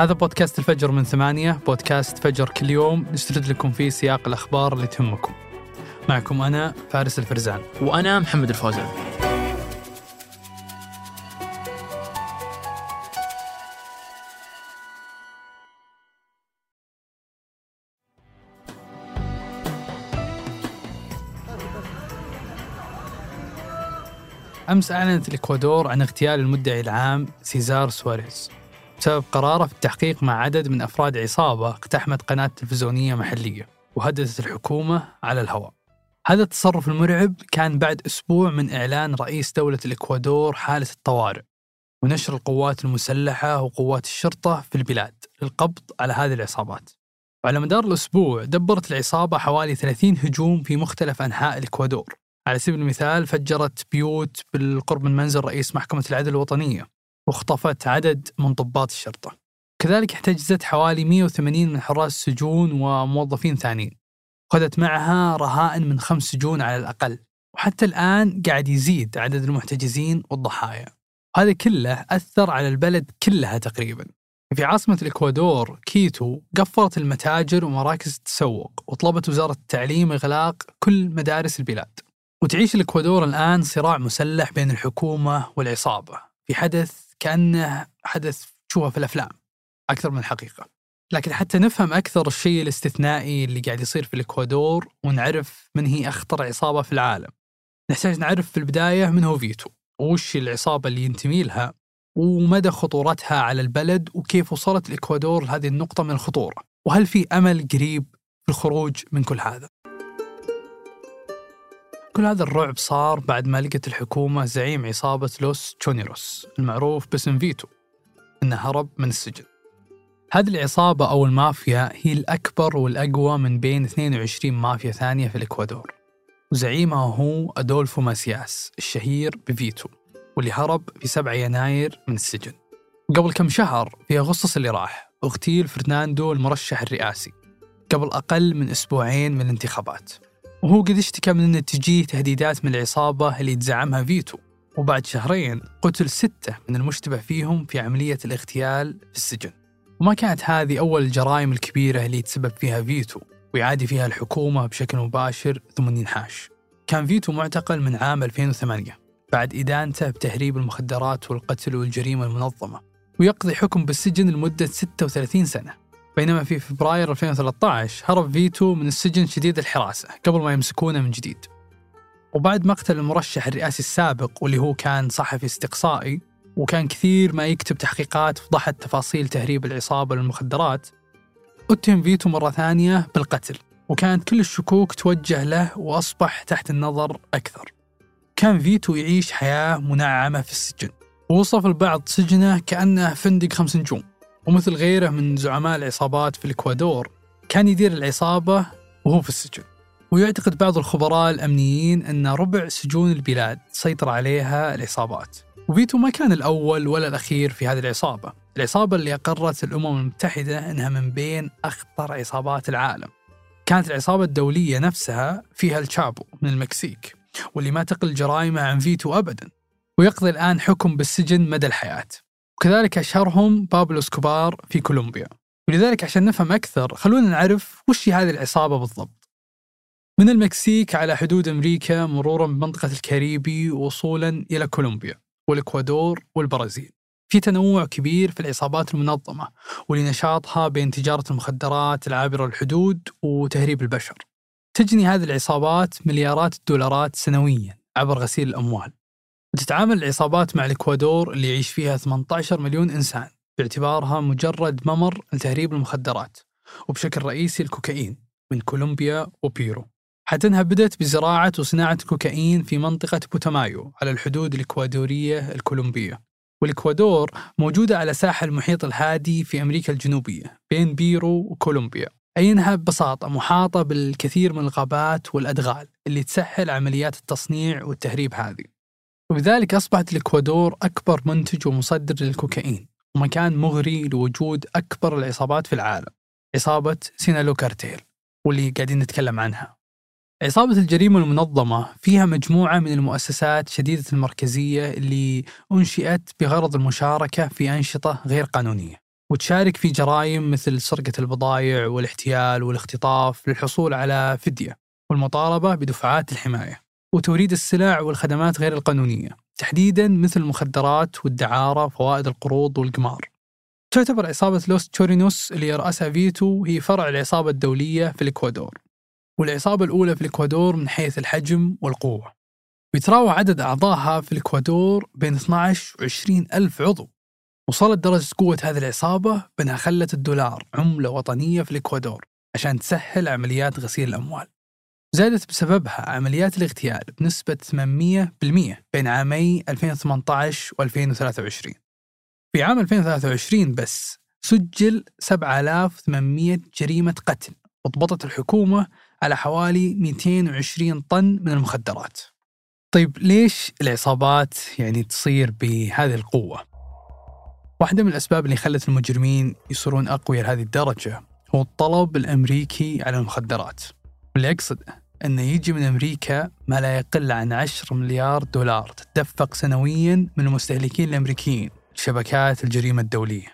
هذا بودكاست الفجر من ثمانية بودكاست فجر كل يوم نسترد لكم فيه سياق الأخبار اللي تهمكم. معكم أنا فارس الفرزان. وأنا محمد الفوزان. أمس أعلنت الإكوادور عن اغتيال المدعي العام سيزار سواريز. بسبب قراره في التحقيق مع عدد من أفراد عصابة اقتحمت قناة تلفزيونية محلية وهددت الحكومة على الهواء. هذا التصرف المرعب كان بعد أسبوع من إعلان رئيس دولة الإكوادور حالة الطوارئ ونشر القوات المسلحة وقوات الشرطة في البلاد للقبض على هذه العصابات. وعلى مدار الأسبوع دبرت العصابة حوالي 30 هجوم في مختلف أنحاء الإكوادور. على سبيل المثال فجرت بيوت بالقرب من منزل رئيس محكمة العدل الوطنية واختطفت عدد من ضباط الشرطة. كذلك احتجزت حوالي 180 من حراس السجون وموظفين ثانيين. خذت معها رهائن من خمس سجون على الأقل. وحتى الآن قاعد يزيد عدد المحتجزين والضحايا. هذا كله أثر على البلد كلها تقريبا. في عاصمة الإكوادور كيتو قفلت المتاجر ومراكز التسوق وطلبت وزارة التعليم إغلاق كل مدارس البلاد. وتعيش الإكوادور الآن صراع مسلح بين الحكومة والعصابة. في حدث كأنه حدث تشوفه في الأفلام أكثر من الحقيقة لكن حتى نفهم أكثر الشيء الاستثنائي اللي قاعد يصير في الإكوادور ونعرف من هي أخطر عصابة في العالم. نحتاج نعرف في البداية من هو فيتو وش العصابة اللي ينتمي لها ومدى خطورتها على البلد وكيف وصلت الإكوادور لهذه النقطة من الخطورة وهل في أمل قريب في الخروج من كل هذا؟ كل هذا الرعب صار بعد ما لقت الحكومة زعيم عصابة لوس تشونيروس المعروف باسم فيتو إنه هرب من السجن. هذه العصابة أو المافيا هي الأكبر والأقوى من بين 22 مافيا ثانية في الإكوادور. وزعيمها هو أدولفو ماسياس الشهير بفيتو واللي هرب في 7 يناير من السجن. قبل كم شهر في أغسطس اللي راح أغتيل فرناندو المرشح الرئاسي قبل أقل من أسبوعين من الانتخابات. وهو قد اشتكى من أن تجيه تهديدات من العصابة اللي تزعمها فيتو. وبعد شهرين قتل ستة من المشتبه فيهم في عملية الاغتيال في السجن. وما كانت هذه أول الجرائم الكبيرة اللي يتسبب فيها فيتو ويعادي فيها الحكومة بشكل مباشر ثم ينحاش كان فيتو معتقل من عام 2008 بعد إدانته بتهريب المخدرات والقتل والجريمة المنظمة ويقضي حكم بالسجن لمدة 36 سنة. بينما في فبراير 2013 هرب فيتو من السجن شديد الحراسة قبل ما يمسكونه من جديد. وبعد مقتل المرشح الرئاسي السابق واللي هو كان صحفي استقصائي وكان كثير ما يكتب تحقيقات فضحت تفاصيل تهريب العصابة للمخدرات أتهم فيتو مرة ثانية بالقتل وكانت كل الشكوك توجه له وأصبح تحت النظر أكثر. كان فيتو يعيش حياة منعمة في السجن. ووصف البعض سجنه كأنه فندق خمس نجوم. ومثل غيره من زعماء العصابات في الإكوادور كان يدير العصابة وهو في السجن. ويعتقد بعض الخبراء الأمنيين أن ربع سجون البلاد سيطر عليها العصابات. وفيتو ما كان الأول ولا الأخير في هذه العصابة. العصابة اللي أقرت الأمم المتحدة أنها من بين أخطر عصابات العالم. كانت العصابة الدولية نفسها فيها إل تشابو من المكسيك واللي ما تقل جرائمه عن فيتو أبدا. ويقضي الآن حكم بالسجن مدى الحياة. وكذلك أشهرهم بابلو إسكوبار في كولومبيا. ولذلك عشان نفهم أكثر خلونا نعرف وش هذه العصابة بالضبط. من المكسيك على حدود أمريكا مرورا بمنطقة الكاريبي وصولا إلى كولومبيا والإكوادور والبرازيل. في تنوع كبير في العصابات المنظمة ولنشاطها بين تجارة المخدرات العابرة الحدود وتهريب البشر. تجني هذه العصابات مليارات الدولارات سنويا عبر غسيل الأموال. وتتعامل العصابات مع الإكوادور اللي يعيش فيها 18 مليون إنسان باعتبارها مجرد ممر لتهريب المخدرات وبشكل رئيسي الكوكايين من كولومبيا وبيرو. حتى أنها بدأت بزراعة وصناعة الكوكايين في منطقة بوتامايو على الحدود الإكوادورية الكولومبية. والإكوادور موجودة على ساحل المحيط الهادي في أمريكا الجنوبية بين بيرو وكولومبيا. أي أنها ببساطة محاطة بالكثير من الغابات والأدغال اللي تسهل عمليات التصنيع والتهريب هذه. وبذلك أصبحت الإكوادور أكبر منتج ومصدر للكوكايين ومكان مغري لوجود أكبر العصابات في العالم عصابة سينالوا كارتيل واللي قاعدين نتكلم عنها. عصابة الجريمة المنظمة فيها مجموعة من المؤسسات شديدة المركزية اللي أنشئت بغرض المشاركة في أنشطة غير قانونية وتشارك في جرائم مثل سرقة البضائع والاحتيال والاختطاف للحصول على فدية والمطالبة بدفعات الحماية. وتوريد السلع والخدمات غير القانونية تحديدا مثل المخدرات والدعارة فوائد القروض والقمار. تعتبر عصابة لوس تشورينوس اللي يرأسها فيتو هي فرع العصابة الدولية في الإكوادور والعصابة الأولى في الإكوادور من حيث الحجم والقوة. ويتراوح عدد أعضائها في الإكوادور بين 12 و 20 ألف عضو. وصلت درجة قوة هذه العصابة بأنها خلت الدولار عملة وطنية في الإكوادور عشان تسهل عمليات غسيل الأموال. زادت بسببها عمليات الاغتيال بنسبة 800% بين عامي 2018 و 2023 في عام 2023 بس سجل 7800 جريمة قتل وضبطت الحكومة على حوالي 220 طن من المخدرات. طيب ليش العصابات يعني تصير بهذه القوة؟ واحدة من الأسباب اللي خلت المجرمين يصيرون أقوياء لهذه الدرجة هو الطلب الأمريكي على المخدرات. واللي أقصده أنه يجي من أمريكا ما لا يقل عن 10 مليار دولار تتدفق سنويا من المستهلكين الأمريكيين لشبكات الجريمة الدولية.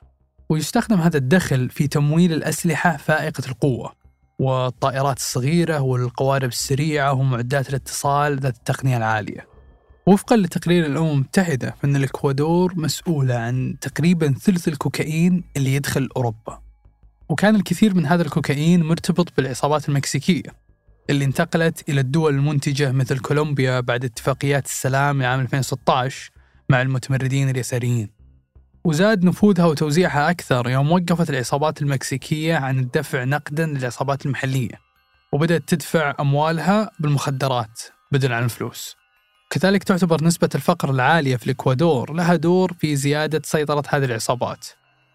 ويستخدم هذا الدخل في تمويل الأسلحة فائقة القوة والطائرات الصغيرة والقوارب السريعة ومعدات الاتصال ذات التقنية العالية. وفقا لتقرير الأمم المتحدة فإن الإكوادور مسؤولة عن تقريبا ثلث الكوكايين اللي يدخل أوروبا. وكان الكثير من هذا الكوكايين مرتبط بالعصابات المكسيكية. اللي انتقلت إلى الدول المنتجة مثل كولومبيا بعد اتفاقيات السلام لعام 2016 مع المتمردين اليساريين. وزاد نفوذها وتوزيعها أكثر يوم وقفت العصابات المكسيكية عن الدفع نقدا للعصابات المحلية وبدأت تدفع أموالها بالمخدرات بدل عن الفلوس. كذلك تعتبر نسبة الفقر العالية في الإكوادور لها دور في زيادة سيطرة هذه العصابات.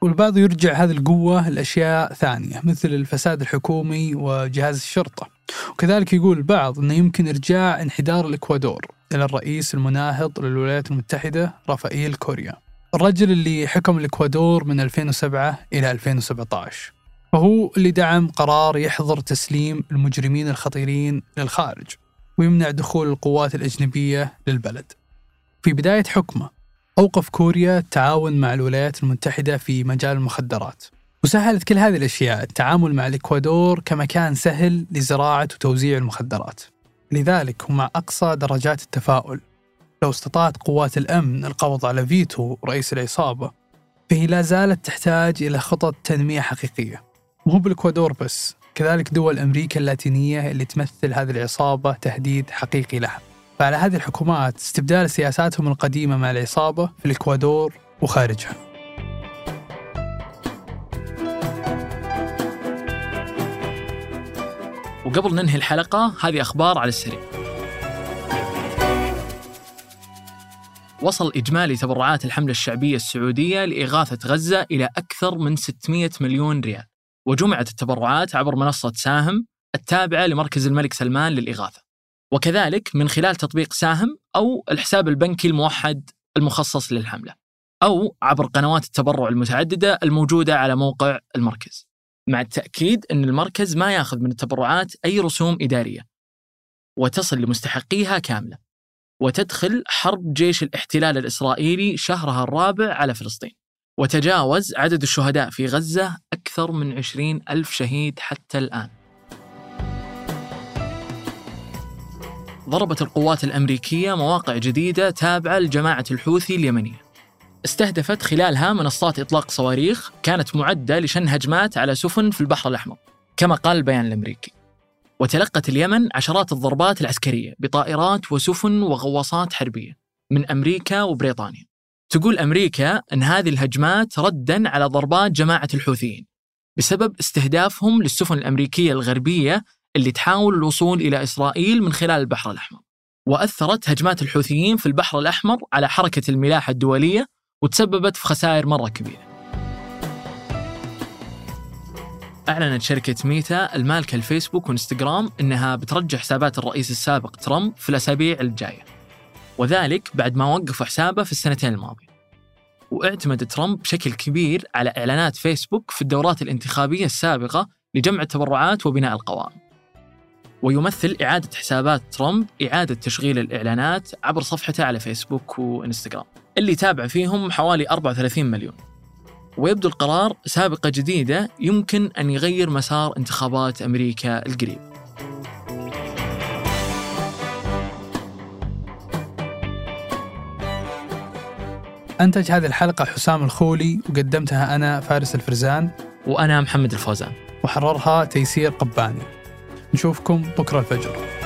والبعض يرجع هذه القوة لأشياء ثانية مثل الفساد الحكومي وجهاز الشرطة. وكذلك يقول البعض أنه يمكن إرجاع انحدار الإكوادور إلى الرئيس المناهض للولايات المتحدة رافائيل كوريا. الرجل اللي حكم الإكوادور من 2007 إلى 2017 وهو اللي دعم قرار يحظر تسليم المجرمين الخطيرين للخارج ويمنع دخول القوات الأجنبية للبلد. في بداية حكمه أوقف كوريا التعاون مع الولايات المتحدة في مجال المخدرات. وسهلت كل هذه الأشياء التعامل مع الإكوادور كمكان سهل لزراعة وتوزيع المخدرات. لذلك ومع أقصى درجات التفاؤل. لو استطاعت قوات الأمن القبض على فيتو رئيس العصابة فهي لا زالت تحتاج إلى خطط تنمية حقيقية. مو بالإكوادور بس كذلك دول أمريكا اللاتينية اللي تمثل هذه العصابة تهديد حقيقي لها. فعلى هذه الحكومات استبدال سياساتهم القديمة مع العصابة في الإكوادور وخارجها. وقبل ننهي الحلقة هذه أخبار على السريع. وصل إجمالي تبرعات الحملة الشعبية السعودية لإغاثة غزة إلى أكثر من 600 مليون ريال. وجمعت التبرعات عبر منصة ساهم التابعة لمركز الملك سلمان للإغاثة. وكذلك من خلال تطبيق ساهم أو الحساب البنكي الموحد المخصص للحملة أو عبر قنوات التبرع المتعددة الموجودة على موقع المركز مع التأكيد أن المركز ما يأخذ من التبرعات أي رسوم إدارية وتصل لمستحقيها كاملة وتدخل حرب جيش الاحتلال الإسرائيلي شهرها الرابع على فلسطين وتجاوز عدد الشهداء في غزة أكثر من عشرين ألف شهيد حتى الآن. ضربت القوات الأمريكية مواقع جديدة تابعة لجماعة الحوثي اليمنية. استهدفت خلالها منصات إطلاق صواريخ كانت معدة لشن هجمات على سفن في البحر الأحمر كما قال البيان الأمريكي. وتلقت اليمن عشرات الضربات العسكرية بطائرات وسفن وغواصات حربية من أمريكا وبريطانيا. تقول أمريكا أن هذه الهجمات ردا على ضربات جماعة الحوثيين بسبب استهدافهم للسفن الأمريكية الغربية اللي تحاول الوصول إلى إسرائيل من خلال البحر الأحمر. وأثرت هجمات الحوثيين في البحر الأحمر على حركة الملاحة الدولية وتسببت في خسائر مرة كبيرة. أعلنت شركة ميتا المالكة الفيسبوك وإنستغرام أنها بترجع حسابات الرئيس السابق ترامب في الأسابيع الجاية. وذلك بعد ما وقف حسابه في السنتين الماضية. واعتمد ترامب بشكل كبير على إعلانات فيسبوك في الدورات الانتخابية السابقة لجمع التبرعات وبناء القوائم. ويمثل إعادة حسابات ترامب إعادة تشغيل الإعلانات عبر صفحته على فيسبوك وإنستغرام. اللي تابع فيهم حوالي 34 مليون. ويبدو القرار سابقة جديدة يمكن أن يغير مسار انتخابات أمريكا القريب. أنتج هذه الحلقة حسام الخولي وقدمتها أنا فارس الفرزان. وأنا محمد الفوزان. وحررها تيسير قباني. نشوفكم بكرة الفجر.